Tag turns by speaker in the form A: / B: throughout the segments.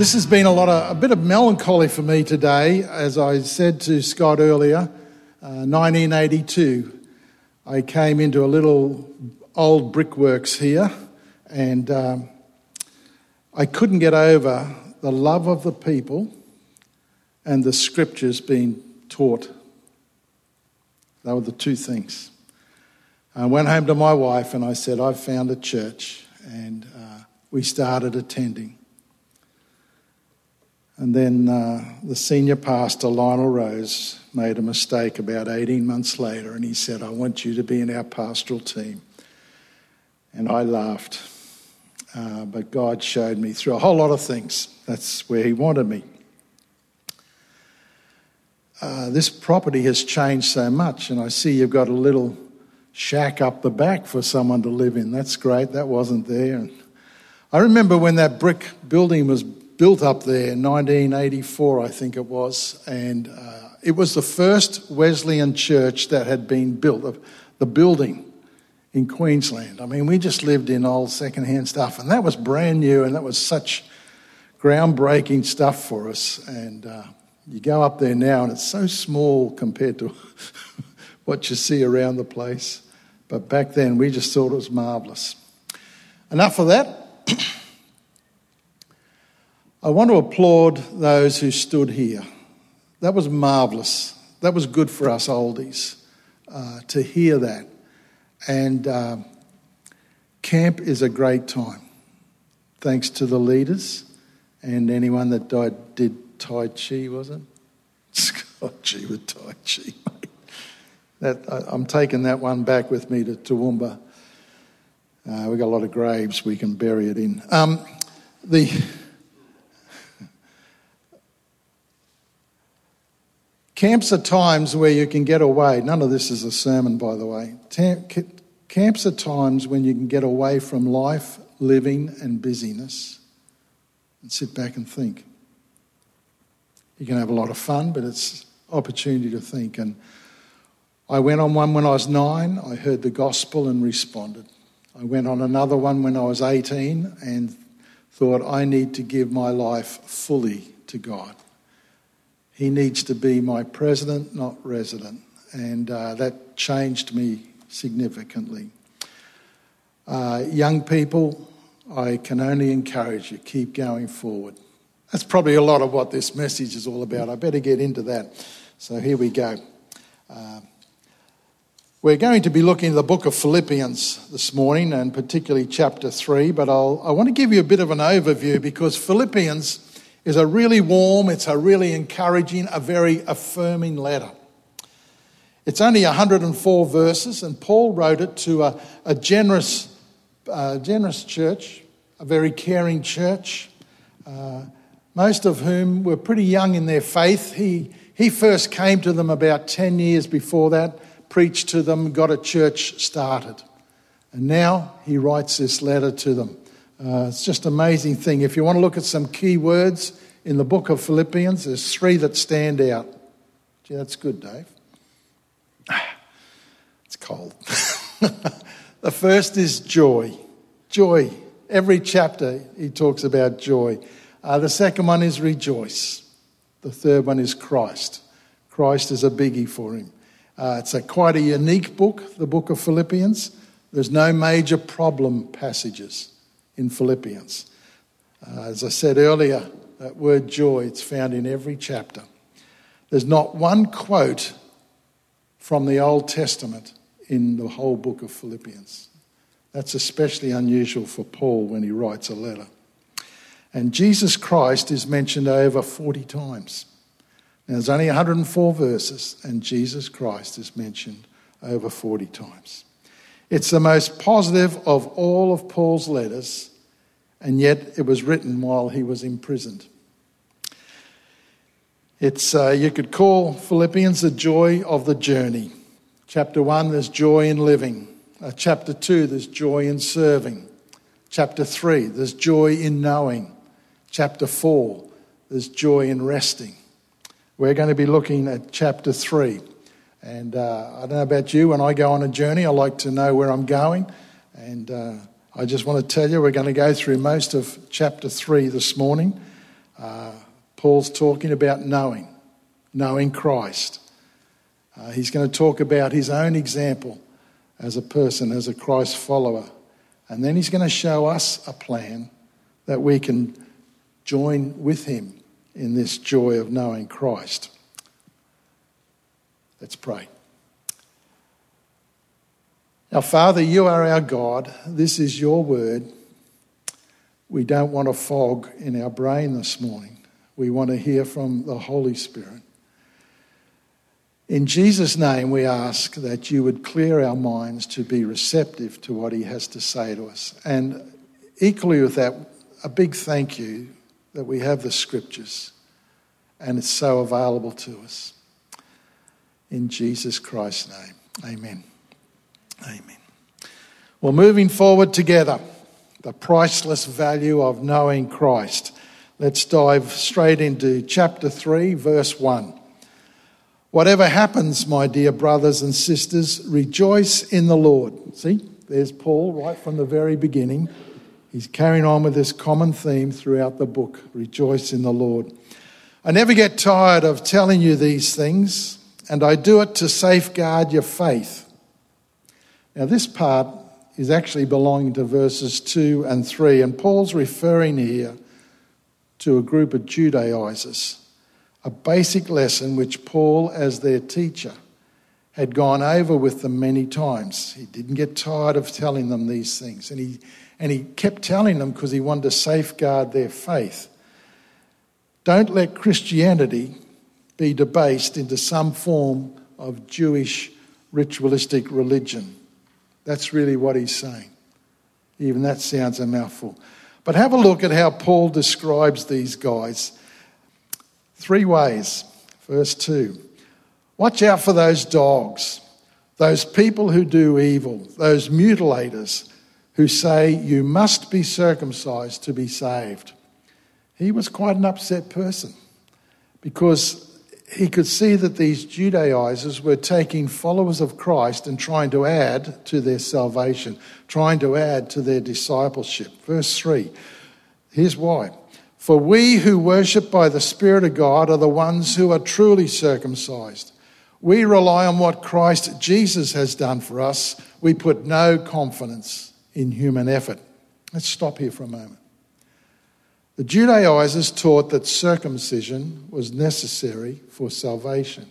A: This has been a lot of a bit of melancholy for me today, as I said to Scott earlier. Uh, 1982, I came into a little old brickworks here, and um, I couldn't get over the love of the people and the scriptures being taught. They were the two things. I went home to my wife and I said, I've found a church, and uh, we started attending. And then uh, the senior pastor, Lionel Rose, made a mistake about 18 months later, and he said, I want you to be in our pastoral team. And I laughed. Uh, but God showed me through a whole lot of things. That's where He wanted me. Uh, this property has changed so much, and I see you've got a little shack up the back for someone to live in. That's great. That wasn't there. And I remember when that brick building was built up there in 1984, I think it was, and uh, it was the first Wesleyan church that had been built, the building in Queensland. I mean, we just lived in old secondhand stuff, and that was brand new, and that was such groundbreaking stuff for us. And uh, you go up there now, and it's so small compared to what you see around the place. But back then, we just thought it was marvellous. Enough of that. I want to applaud those who stood here. That was marvellous. That was good for us oldies uh, to hear that. And uh, camp is a great time. Thanks to the leaders and anyone that died, did Tai Chi, was it? Scott G with Tai Chi. That, I, am taking that one back with me to Toowoomba. Uh, we've got a lot of graves we can bury it in. Um, the Camps are times where you can get away. None of this is a sermon, by the way. Camps are times when you can get away from life, living, and busyness and sit back and think. You can have a lot of fun, but it's opportunity to think. And I went on one when I was nine. I heard the gospel and responded. I went on another one when I was 18 and thought, I need to give my life fully to God. He needs to be my president, not resident. And uh, that changed me significantly. Uh, young people, I can only encourage you, keep going forward. That's probably a lot of what this message is all about. I better get into that. So here we go. Uh, we're going to be looking at the book of Philippians this morning, and particularly chapter 3, but I'll, I want to give you a bit of an overview because Philippians is a really warm, it's a really encouraging, a very affirming letter. It's only 104 verses, and Paul wrote it to a, a generous, uh, generous church, a very caring church, uh, most of whom were pretty young in their faith. He, he first came to them about 10 years before that, preached to them, got a church started. And now he writes this letter to them. Uh, it's just an amazing thing. If you want to look at some key words in the book of Philippians, there's three that stand out. Gee, that's good, Dave. It's cold. the first is joy. Joy. Every chapter he talks about joy. Uh, the second one is rejoice. The third one is Christ. Christ is a biggie for him. Uh, it's a quite a unique book, the book of Philippians. There's no major problem passages in Philippians. Uh, as I said earlier, that word joy, it's found in every chapter. There's not one quote from the Old Testament in the whole book of Philippians. That's especially unusual for Paul when he writes a letter. And Jesus Christ is mentioned over 40 times. Now, there's only 104 verses, and Jesus Christ is mentioned over 40 times. It's the most positive of all of Paul's letters and yet it was written while he was imprisoned. It's, uh, you could call Philippians the joy of the journey. Chapter 1, there's joy in living. Uh, chapter 2, there's joy in serving. Chapter 3, there's joy in knowing. Chapter 4, there's joy in resting. We're going to be looking at chapter 3. And uh, I don't know about you, when I go on a journey, I like to know where I'm going. And uh, I just want to tell you, we're going to go through most of chapter 3 this morning. Uh, Paul's talking about knowing, knowing Christ. Uh, he's going to talk about his own example as a person, as a Christ follower. And then he's going to show us a plan that we can join with him in this joy of knowing Christ. Let's pray. Our Father, you are our God. This is your word. We don't want a fog in our brain this morning. We want to hear from the Holy Spirit. In Jesus' name, we ask that you would clear our minds to be receptive to what he has to say to us. And equally with that, a big thank you that we have the scriptures and it's so available to us. In Jesus Christ's name, amen. Amen. Well, moving forward together, the priceless value of knowing Christ. Let's dive straight into chapter 3, verse 1. Whatever happens, my dear brothers and sisters, rejoice in the Lord. See, there's Paul right from the very beginning. He's carrying on with this common theme throughout the book rejoice in the Lord. I never get tired of telling you these things, and I do it to safeguard your faith. Now, this part is actually belonging to verses 2 and 3, and Paul's referring here to a group of Judaizers, a basic lesson which Paul, as their teacher, had gone over with them many times. He didn't get tired of telling them these things, and he, and he kept telling them because he wanted to safeguard their faith. Don't let Christianity be debased into some form of Jewish ritualistic religion. That's really what he's saying. Even that sounds a mouthful. But have a look at how Paul describes these guys. Three ways. Verse 2 Watch out for those dogs, those people who do evil, those mutilators who say you must be circumcised to be saved. He was quite an upset person because he could see that these Judaizers were taking followers of Christ and trying to add to their salvation, trying to add to their discipleship. Verse 3 here's why. For we who worship by the Spirit of God are the ones who are truly circumcised. We rely on what Christ Jesus has done for us. We put no confidence in human effort. Let's stop here for a moment. The Judaizers taught that circumcision was necessary for salvation.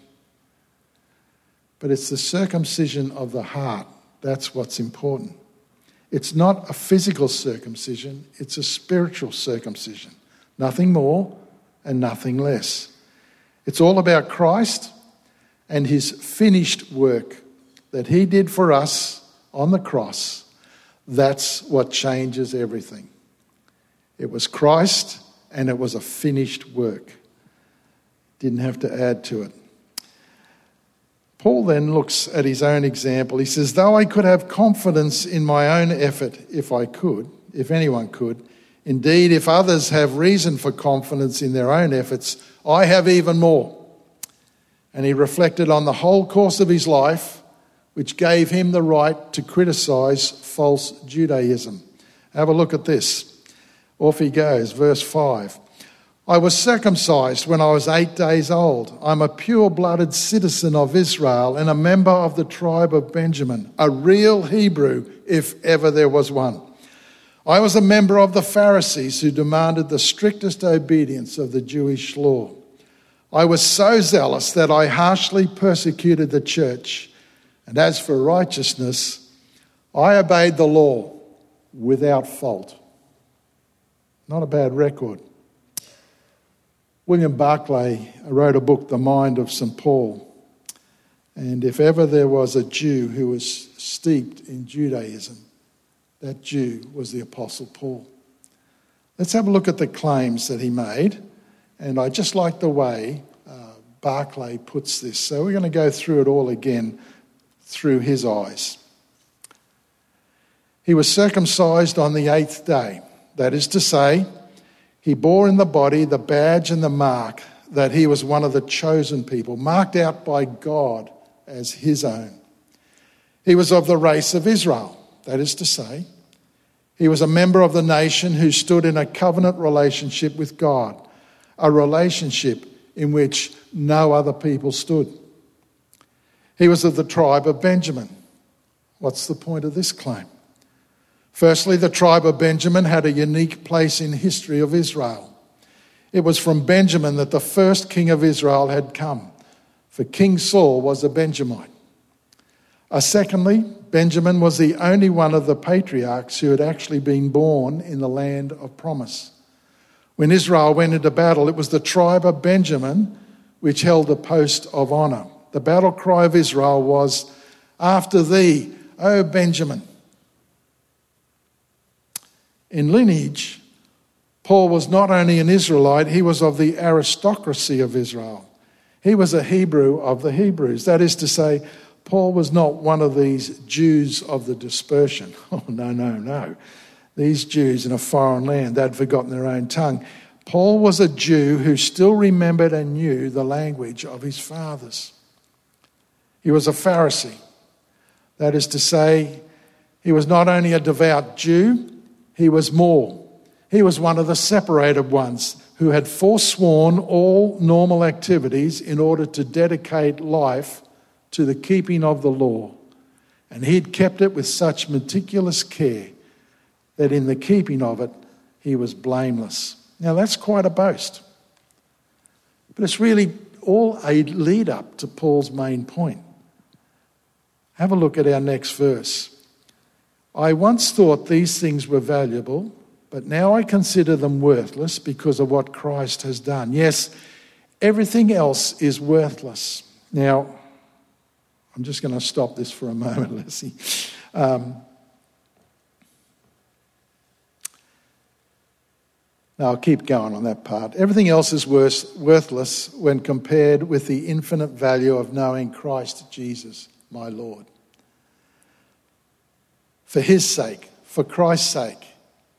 A: But it's the circumcision of the heart that's what's important. It's not a physical circumcision, it's a spiritual circumcision. Nothing more and nothing less. It's all about Christ and his finished work that he did for us on the cross. That's what changes everything. It was Christ and it was a finished work. Didn't have to add to it. Paul then looks at his own example. He says, Though I could have confidence in my own effort if I could, if anyone could, indeed, if others have reason for confidence in their own efforts, I have even more. And he reflected on the whole course of his life, which gave him the right to criticize false Judaism. Have a look at this. Off he goes, verse 5. I was circumcised when I was eight days old. I'm a pure blooded citizen of Israel and a member of the tribe of Benjamin, a real Hebrew, if ever there was one. I was a member of the Pharisees who demanded the strictest obedience of the Jewish law. I was so zealous that I harshly persecuted the church. And as for righteousness, I obeyed the law without fault. Not a bad record. William Barclay wrote a book, The Mind of St. Paul. And if ever there was a Jew who was steeped in Judaism, that Jew was the Apostle Paul. Let's have a look at the claims that he made. And I just like the way uh, Barclay puts this. So we're going to go through it all again through his eyes. He was circumcised on the eighth day. That is to say, he bore in the body the badge and the mark that he was one of the chosen people, marked out by God as his own. He was of the race of Israel, that is to say, he was a member of the nation who stood in a covenant relationship with God. a relationship in which no other people stood. He was of the tribe of Benjamin. What's the point of this claim? Firstly, the tribe of Benjamin had a unique place in history of Israel. It was from Benjamin that the first king of Israel had come, for King Saul was a Benjamite. Uh, secondly, Benjamin was the only one of the patriarchs who had actually been born in the land of promise. When Israel went into battle, it was the tribe of Benjamin which held the post of honour. The battle cry of Israel was, After thee, O Benjamin. In lineage, Paul was not only an Israelite, he was of the aristocracy of Israel. He was a Hebrew of the Hebrews. That is to say, Paul was not one of these Jews of the dispersion. Oh, no, no, no. These Jews in a foreign land, they'd forgotten their own tongue. Paul was a Jew who still remembered and knew the language of his fathers. He was a Pharisee. That is to say, he was not only a devout Jew, he was more. He was one of the separated ones who had forsworn all normal activities in order to dedicate life to the keeping of the law. And he'd kept it with such meticulous care that in the keeping of it, he was blameless. Now, that's quite a boast. But it's really all a lead up to Paul's main point. Have a look at our next verse. I once thought these things were valuable, but now I consider them worthless because of what Christ has done. Yes, everything else is worthless. Now, I'm just going to stop this for a moment, Leslie. Um, now, I'll keep going on that part. Everything else is worth, worthless when compared with the infinite value of knowing Christ Jesus, my Lord for his sake, for Christ's sake,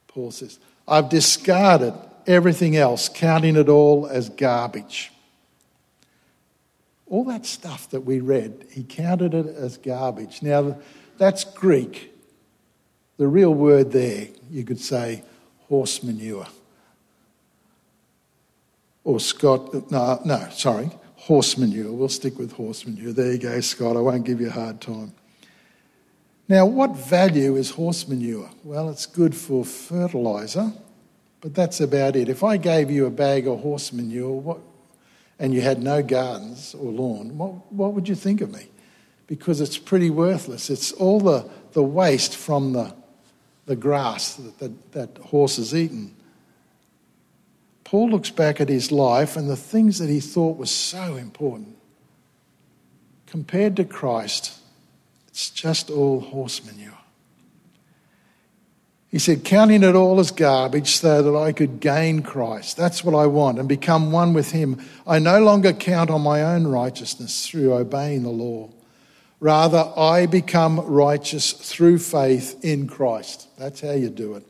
A: Paul says. I've discarded everything else, counting it all as garbage. All that stuff that we read, he counted it as garbage. Now, that's Greek. The real word there, you could say horse manure. Or Scott, no, no, sorry, horse manure. We'll stick with horse manure. There you go, Scott. I won't give you a hard time. Now, what value is horse manure? Well, it's good for fertiliser, but that's about it. If I gave you a bag of horse manure what, and you had no gardens or lawn, what, what would you think of me? Because it's pretty worthless. It's all the, the waste from the, the grass that, that, that horse has eaten. Paul looks back at his life and the things that he thought were so important. Compared to Christ, it's just all horse manure. He said, counting it all as garbage so that I could gain Christ. That's what I want and become one with Him. I no longer count on my own righteousness through obeying the law. Rather, I become righteous through faith in Christ. That's how you do it.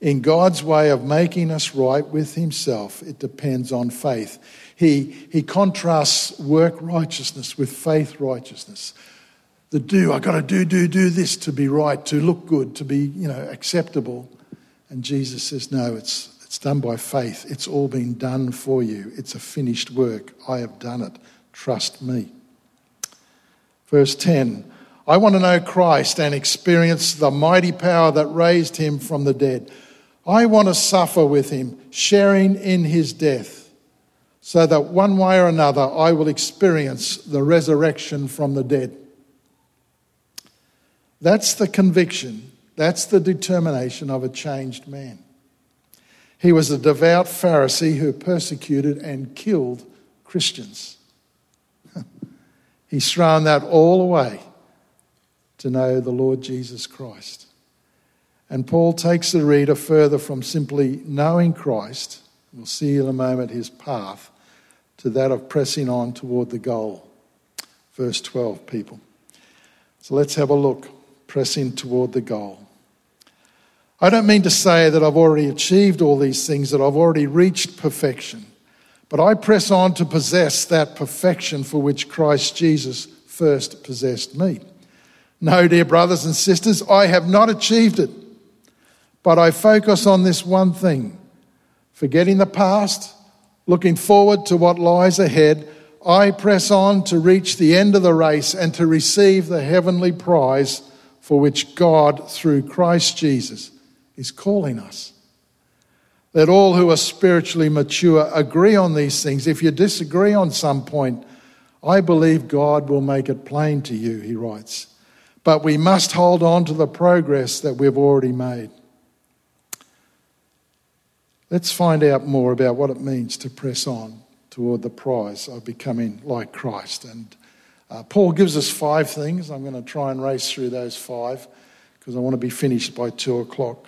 A: In God's way of making us right with Himself, it depends on faith. He, he contrasts work righteousness with faith righteousness the do. I've got to do, do, do this to be right, to look good, to be, you know, acceptable. And Jesus says, no, it's, it's done by faith. It's all been done for you. It's a finished work. I have done it. Trust me. Verse 10 I want to know Christ and experience the mighty power that raised him from the dead. I want to suffer with him, sharing in his death, so that one way or another I will experience the resurrection from the dead. That's the conviction, that's the determination of a changed man. He was a devout Pharisee who persecuted and killed Christians. He's thrown that all away to know the Lord Jesus Christ. And Paul takes the reader further from simply knowing Christ, we'll see in a moment his path, to that of pressing on toward the goal. Verse 12, people. So let's have a look pressing toward the goal. I don't mean to say that I've already achieved all these things, that I've already reached perfection, but I press on to possess that perfection for which Christ Jesus first possessed me. No, dear brothers and sisters, I have not achieved it, but I focus on this one thing forgetting the past, Looking forward to what lies ahead, I press on to reach the end of the race and to receive the heavenly prize for which God, through Christ Jesus, is calling us. Let all who are spiritually mature agree on these things. If you disagree on some point, I believe God will make it plain to you, he writes. But we must hold on to the progress that we've already made. Let's find out more about what it means to press on toward the prize of becoming like Christ. And uh, Paul gives us five things. I'm going to try and race through those five because I want to be finished by two o'clock.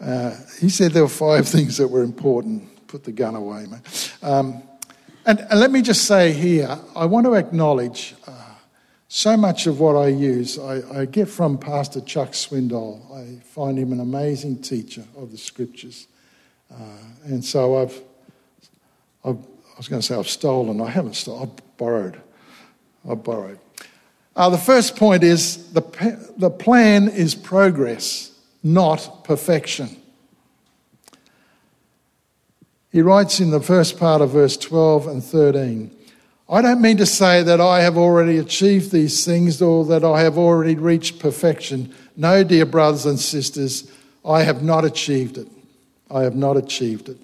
A: Uh, he said there were five things that were important. Put the gun away, mate. Um, and, and, let me just say here, I want to acknowledge uh, so much of what I use, I, I, get from Pastor Chuck Swindoll. I find him an amazing teacher of the scriptures. Uh, and so I've, I've, I was going to say I've stolen. I haven't stolen, I've borrowed. I've borrowed. Uh, the first point is the, the plan is progress, not perfection. He writes in the first part of verse 12 and 13 I don't mean to say that I have already achieved these things or that I have already reached perfection. No, dear brothers and sisters, I have not achieved it. I have not achieved it.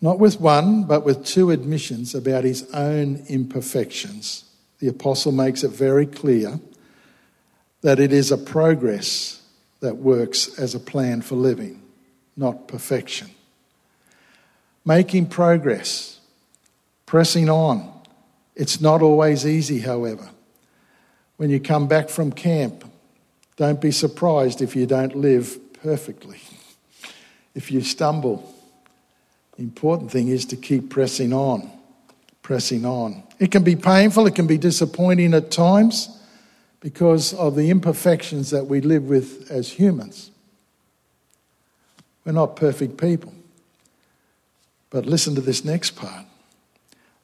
A: Not with one, but with two admissions about his own imperfections. The apostle makes it very clear that it is a progress that works as a plan for living not perfection. Making progress, pressing on. It's not always easy, however. When you come back from camp, don't be surprised if you don't live perfectly. If you stumble, the important thing is to keep pressing on, pressing on. It can be painful, it can be disappointing at times because of the imperfections that we live with as humans. We're not perfect people. But listen to this next part.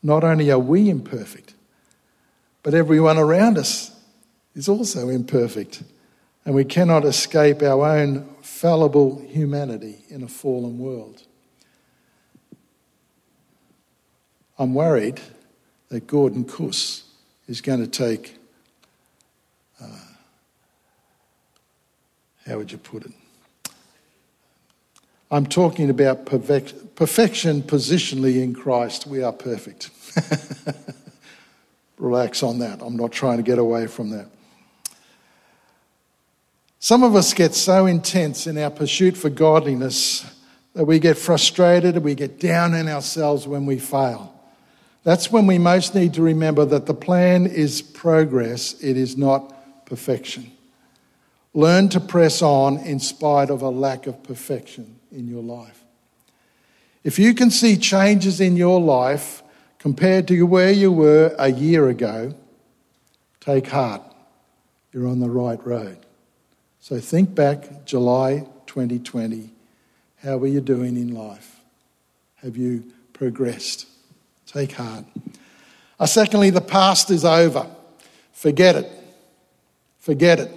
A: Not only are we imperfect, but everyone around us is also imperfect. And we cannot escape our own fallible humanity in a fallen world. I'm worried that Gordon Kuss is going to take, uh, how would you put it? I'm talking about perfect, perfection positionally in Christ. We are perfect. Relax on that. I'm not trying to get away from that. Some of us get so intense in our pursuit for godliness that we get frustrated and we get down on ourselves when we fail. That's when we most need to remember that the plan is progress, it is not perfection. Learn to press on in spite of a lack of perfection in your life. If you can see changes in your life compared to where you were a year ago, take heart. You're on the right road. So think back, July 2020. How are you doing in life? Have you progressed? Take heart. Uh, secondly, the past is over. Forget it. Forget it.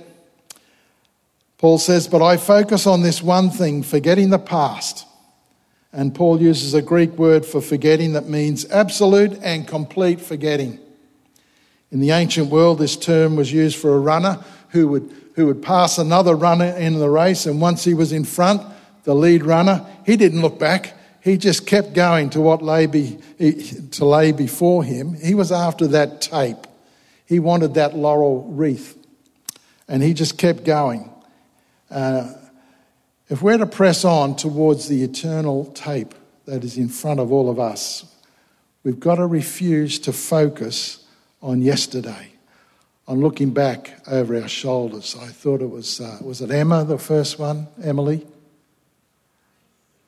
A: Paul says, But I focus on this one thing, forgetting the past. And Paul uses a Greek word for forgetting that means absolute and complete forgetting. In the ancient world, this term was used for a runner who would, who would pass another runner in the race, and once he was in front, the lead runner, he didn't look back. He just kept going to what lay, be, to lay before him. He was after that tape. He wanted that laurel wreath. And he just kept going. Uh, if we're to press on towards the eternal tape that is in front of all of us, we've got to refuse to focus on yesterday, on looking back over our shoulders. I thought it was, uh, was it Emma, the first one, Emily?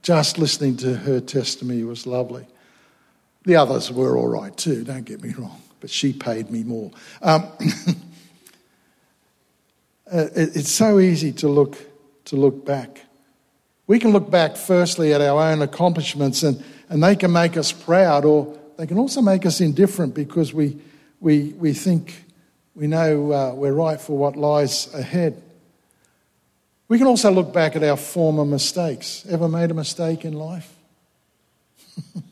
A: Just listening to her testimony was lovely. The others were all right too, don't get me wrong, but she paid me more. Um, Uh, it's so easy to look, to look back. We can look back firstly at our own accomplishments and, and they can make us proud or they can also make us indifferent because we, we, we think we know uh, we're right for what lies ahead. We can also look back at our former mistakes. Ever made a mistake in life?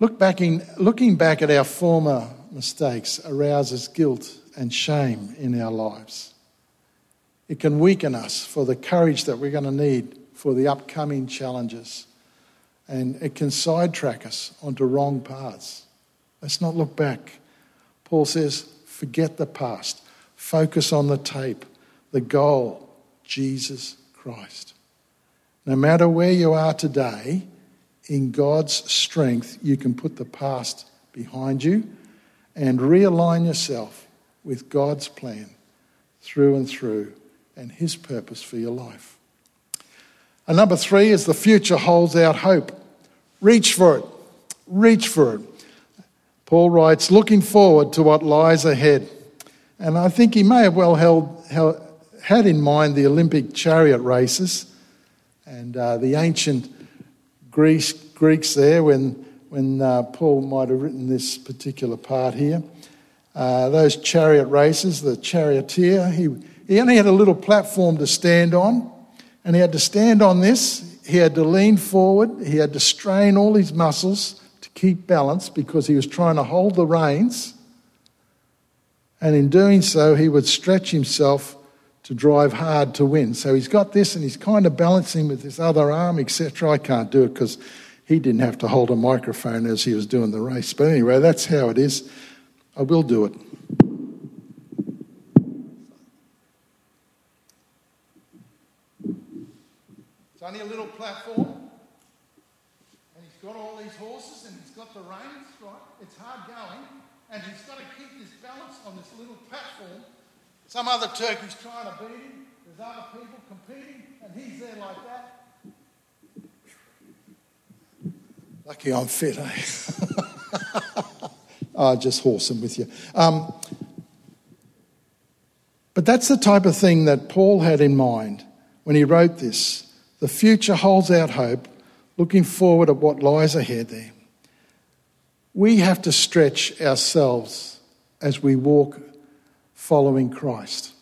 A: Look back in, looking back at our former mistakes arouses guilt and shame in our lives. It can weaken us for the courage that we're going to need for the upcoming challenges. And it can sidetrack us onto wrong paths. Let's not look back. Paul says, forget the past, focus on the tape, the goal, Jesus Christ. No matter where you are today, in God's strength, you can put the past behind you and realign yourself with God's plan through and through and His purpose for your life. And number three is the future holds out hope. Reach for it. Reach for it. Paul writes, looking forward to what lies ahead. And I think he may have well held, held had in mind the Olympic chariot races and uh, the ancient Greece, Greeks there when, when uh, Paul might have written this particular part here. Uh, those chariot races, the charioteer, he, he only had a little platform to stand on, and he had to stand on this. He had to lean forward, he had to strain all his muscles to keep balance because he was trying to hold the reins. And in doing so, he would stretch himself to drive hard to win. So he's got this and he's kind of balancing with his other arm, etc. I can't do it because he didn't have to hold a microphone as he was doing the race. But anyway, that's how it is. I will do it. It's only a little platform, and he's got all these horses and he's got the reins, right? It's hard going, and he's got to keep his balance on this little platform some other turkey's trying to beat him. There's other people competing, and he's there like that. Lucky I'm fit, eh? oh, just horsing with you. Um, but that's the type of thing that Paul had in mind when he wrote this. The future holds out hope, looking forward at what lies ahead there. We have to stretch ourselves as we walk following Christ.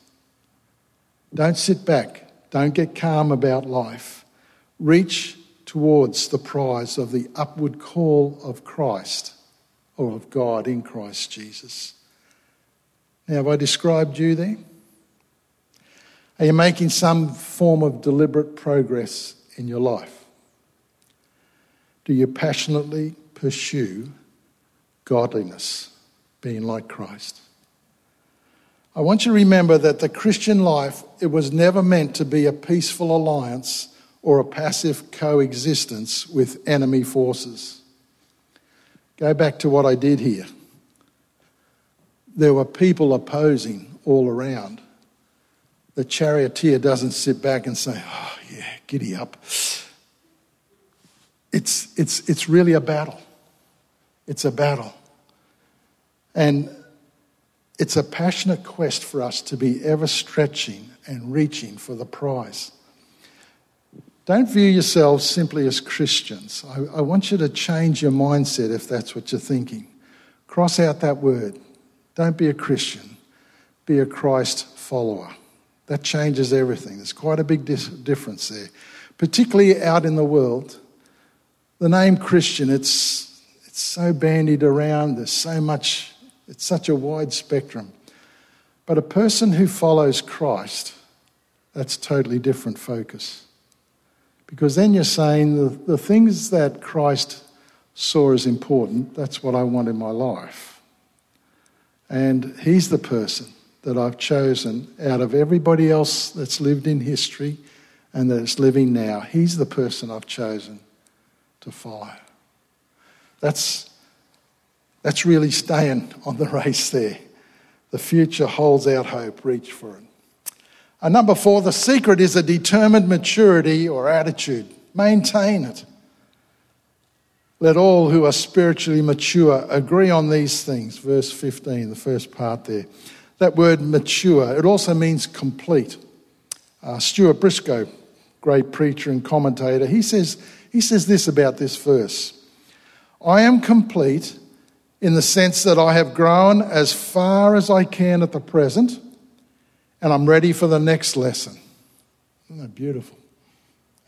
A: Don't sit back. Don't get calm about life. Reach towards the prize of the upward call of Christ or of God in Christ Jesus. Now, have I described you there? Are you making some form of deliberate progress in your life? Do you passionately pursue godliness, being like Christ? I want you to remember that the Christian life, it was never meant to be a peaceful alliance or a passive coexistence with enemy forces. Go back to what I did here. There were people opposing all around. The charioteer doesn't sit back and say, Oh, yeah, giddy up. It's, it's, it's really a battle. It's a battle. And it's a passionate quest for us to be ever stretching and reaching for the prize. Don't view yourselves simply as Christians. I, I, want you to change your mindset if that's what you're thinking. Cross out that word. Don't be a Christian, be a Christ follower. That changes everything. There's quite a big dis- difference there, particularly out in the world. The name Christian, it's, it's so bandied around, there's so much it's such a wide spectrum. But a person who follows Christ, that's totally different focus. Because then you're saying the, the things that Christ saw as important, that's what I want in my life. And he's the person that I've chosen out of everybody else that's lived in history and that's living now. He's the person I've chosen to follow. That's that's really staying on the race there. The future holds out hope. Reach for it. And number four, the secret is a determined maturity or attitude. Maintain it. Let all who are spiritually mature agree on these things. Verse 15, the first part there. That word mature, it also means complete. Uh, Stuart Briscoe, great preacher and commentator, he says, he says this about this verse I am complete in the sense that I have grown as far as I can at the present, and I'm ready for the next lesson. Isn't that beautiful?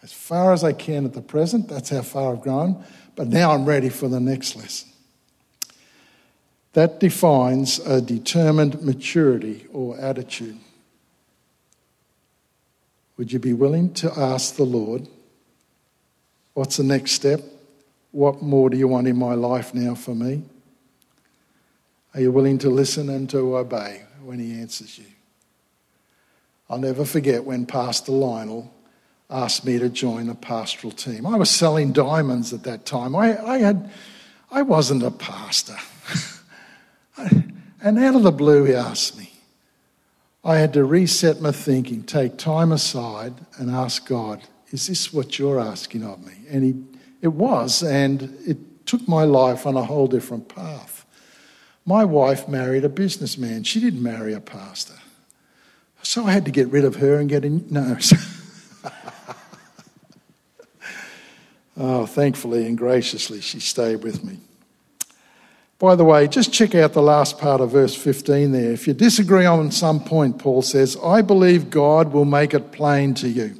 A: as far as I can at the present. That's how far I've gone. But now I'm ready for the next lesson. That defines a determined maturity or attitude. Would you be willing to ask the Lord, what's the next step? What more do you want in my life now for me? Are you willing to listen and to obey when he answers you? I'll never forget when Pastor Lionel asked me to join a pastoral team. I was selling diamonds at that time. I, I, had, I wasn't a pastor. and out of the blue, he asked me. I had to reset my thinking, take time aside, and ask God, Is this what you're asking of me? And he, it was, and it took my life on a whole different path. My wife married a businessman, she didn't marry a pastor. So I had to get rid of her and get in. No. oh, thankfully and graciously, she stayed with me. By the way, just check out the last part of verse 15 there. If you disagree on some point, Paul says, I believe God will make it plain to you.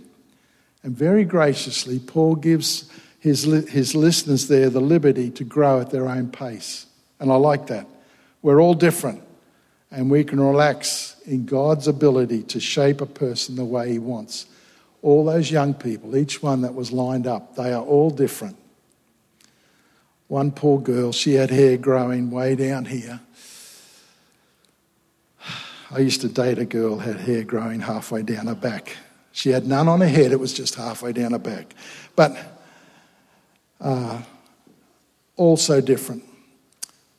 A: And very graciously, Paul gives his, his listeners there the liberty to grow at their own pace. And I like that. We're all different, and we can relax in God's ability to shape a person the way He wants. All those young people, each one that was lined up, they are all different. One poor girl, she had hair growing way down here. I used to date a girl had hair growing halfway down her back. She had none on her head, it was just halfway down her back. But uh, also different.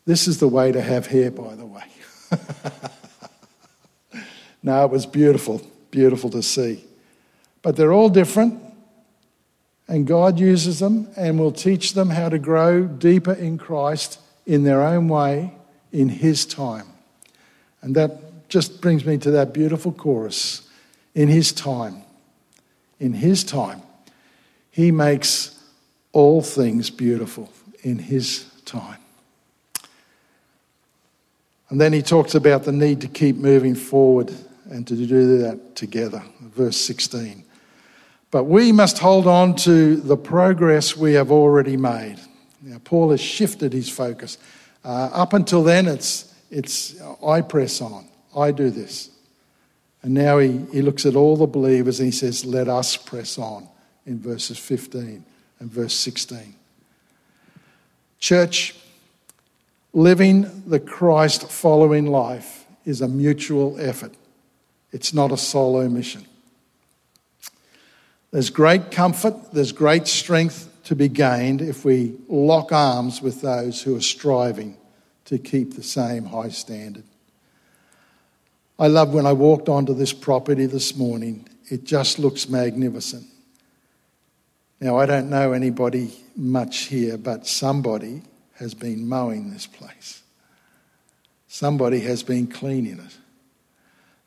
A: This is the way to have hair, by the way. no, it was beautiful, beautiful to see. But they're all different, and God uses them and will teach them how to grow deeper in Christ in their own way in His time. And that just brings me to that beautiful chorus in His time. In His time. He makes all things beautiful in His time. And then he talks about the need to keep moving forward and to do that together. Verse 16. But we must hold on to the progress we have already made. Now, Paul has shifted his focus. Uh, up until then, it's, it's I press on, I do this. And now he, he looks at all the believers and he says, Let us press on in verses 15 and verse 16. Church, Living the Christ following life is a mutual effort, it's not a solo mission. There's great comfort, there's great strength to be gained if we lock arms with those who are striving to keep the same high standard. I love when I walked onto this property this morning, it just looks magnificent. Now, I don't know anybody much here, but somebody has been mowing this place. Somebody has been cleaning it.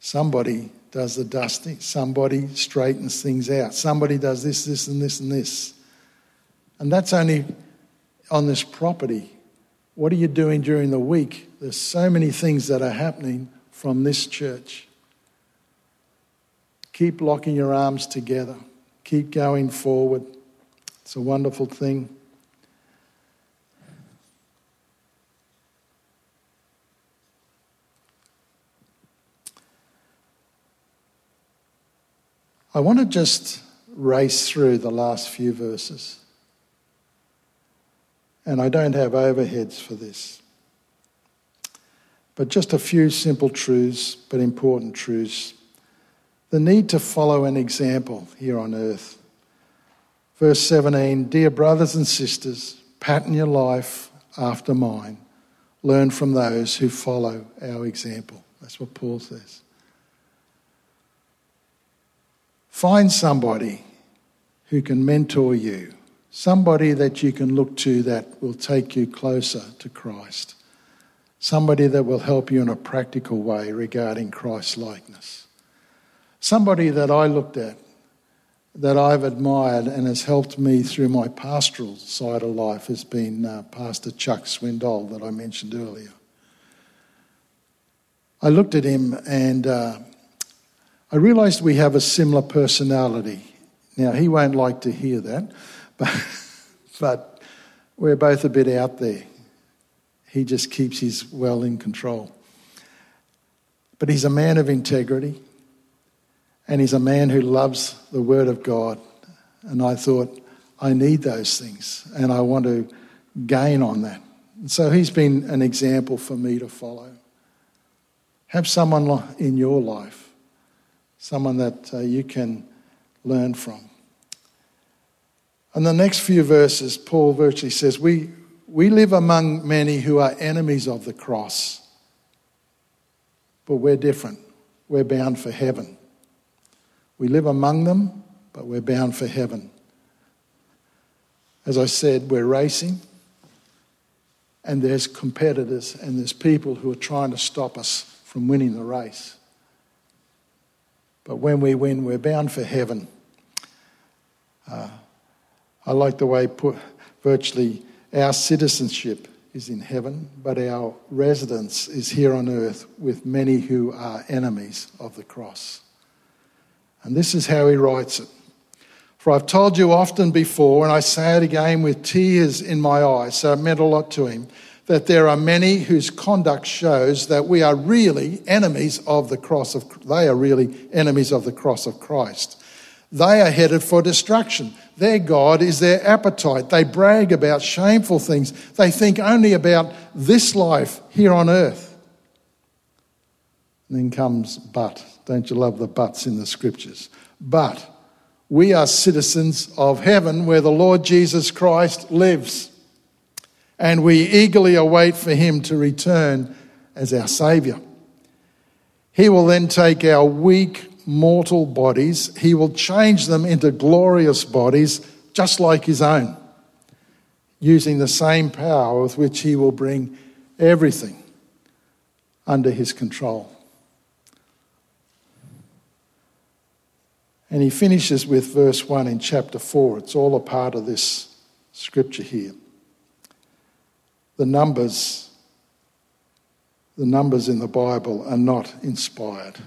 A: Somebody does the dusting. Somebody straightens things out. Somebody does this, this, and this, and this. And that's only on this property. What are you doing during the week? There's so many things that are happening from this church. Keep locking your arms together. Keep going forward. It's a wonderful thing. I want to just race through the last few verses. And I don't have overheads for this. But just a few simple truths, but important truths. The need to follow an example here on earth. Verse 17 Dear brothers and sisters, pattern your life after mine. Learn from those who follow our example. That's what Paul says. Find somebody who can mentor you, somebody that you can look to that will take you closer to Christ, somebody that will help you in a practical way regarding Christ likeness. Somebody that I looked at, that I've admired and has helped me through my pastoral side of life has been uh, Pastor Chuck Swindoll that I mentioned earlier. I looked at him and uh, I realized we have a similar personality. Now, he won't like to hear that, but, but we're both a bit out there. He just keeps his well in control. But he's a man of integrity, and he's a man who loves the Word of God. And I thought, I need those things, and I want to gain on that. And so he's been an example for me to follow. Have someone in your life, someone that uh, you can learn from. And the next few verses, Paul virtually says, we, we live among many who are enemies of the cross, but we're different. We're bound for heaven. We live among them, but we're bound for heaven. As I said, we're racing, and there's competitors, and there's people who are trying to stop us from winning the race. But when we win, we're bound for heaven. Uh, I like the way put virtually our citizenship is in heaven, but our residence is here on earth with many who are enemies of the cross. And this is how he writes it. For I've told you often before, and I say it again with tears in my eyes, so it meant a lot to him, that there are many whose conduct shows that we are really enemies of the cross of they are really enemies of the cross of Christ. They are headed for destruction. Their God is their appetite. They brag about shameful things. They think only about this life here on earth. And then comes but. Don't you love the buts in the scriptures? But we are citizens of heaven where the Lord Jesus Christ lives. And we eagerly await for him to return as our Saviour. He will then take our weak, mortal bodies, he will change them into glorious bodies just like his own, using the same power with which he will bring everything under his control. And he finishes with verse 1 in chapter 4. It's all a part of this scripture here. The numbers the numbers in the Bible are not inspired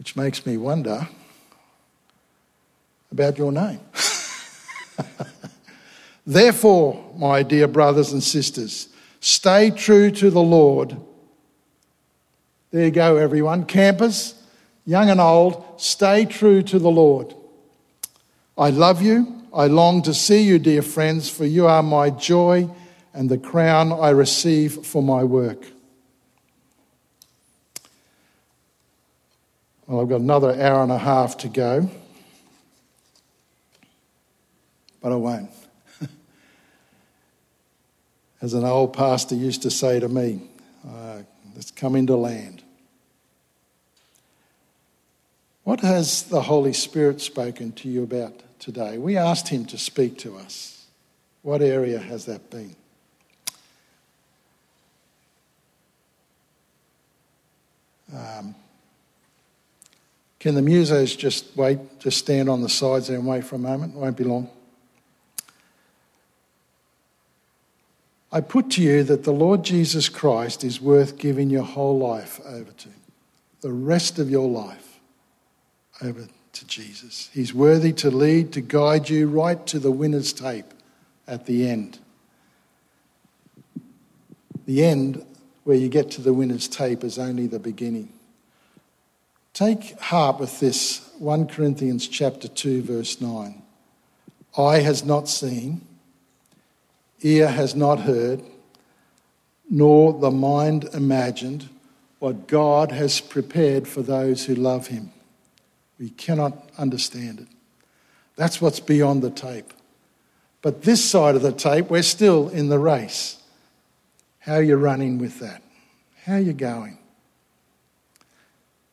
A: which makes me wonder about your name. Therefore, my dear brothers and sisters, stay true to the Lord. There you go, everyone. Campers, young and old, stay true to the Lord. I love you. I long to see you, dear friends, for you are my joy and the crown I receive for my work. Well, I've got another hour and a half to go, but I won't. As an old pastor used to say to me, uh, let's come into land. What has the Holy Spirit spoken to you about today? We asked Him to speak to us. What area has that been? Um, can the musos just wait, just stand on the sides there and wait for a moment? It won't be long. I put to you that the Lord Jesus Christ is worth giving your whole life over to. The rest of your life over to Jesus. He's worthy to lead, to guide you right to the winner's tape at the end. The end, where you get to the winner's tape, is only the beginning. Take heart with this 1 Corinthians chapter 2 verse 9. Eye has not seen, ear has not heard, nor the mind imagined what God has prepared for those who love him. We cannot understand it. That's what's beyond the tape. But this side of the tape, we're still in the race. How are you running with that? How are you going?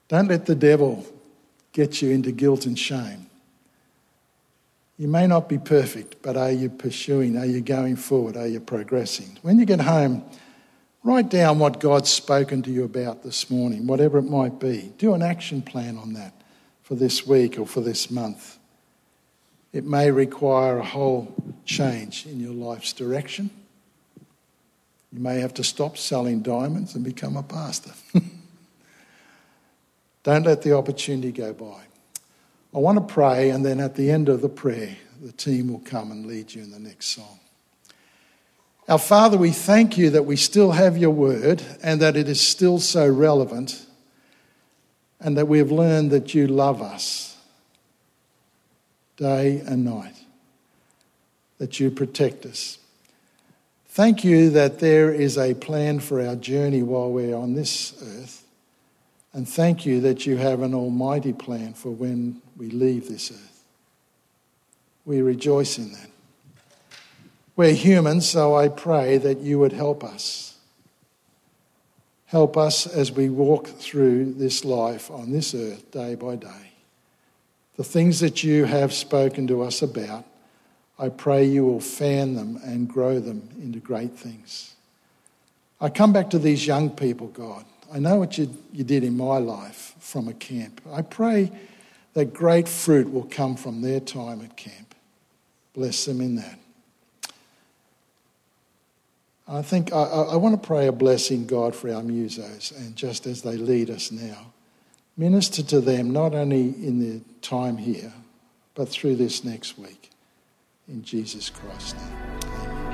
A: Don't let the devil get you into guilt and shame. You may not be perfect, but are you pursuing? Are you going forward? Are you progressing? When you get home, write down what God's spoken to you about this morning, whatever it might be. Do an action plan on that for this week or for this month. It may require a whole change in your life's direction. You may have to stop selling diamonds and become a pastor. Don't let the opportunity go by. I want to pray, and then at the end of the prayer, the team will come and lead you in the next song. Our Father, we thank you that we still have your word and that it is still so relevant, and that we have learned that you love us day and night, that you protect us. Thank you that there is a plan for our journey while we're on this earth. And thank you that you have an almighty plan for when we leave this earth. We rejoice in that. We're human, so I pray that you would help us. Help us as we walk through this life on this earth day by day. The things that you have spoken to us about, I pray you will fan them and grow them into great things. I come back to these young people, God. I know what you, you did in my life from a camp. I pray that great fruit will come from their time at camp. Bless them in that. I think I, I, want to pray a blessing, God, for our musos, and just as they lead us now, minister to them not only in their time here, but through this next week. In Jesus Christ's name.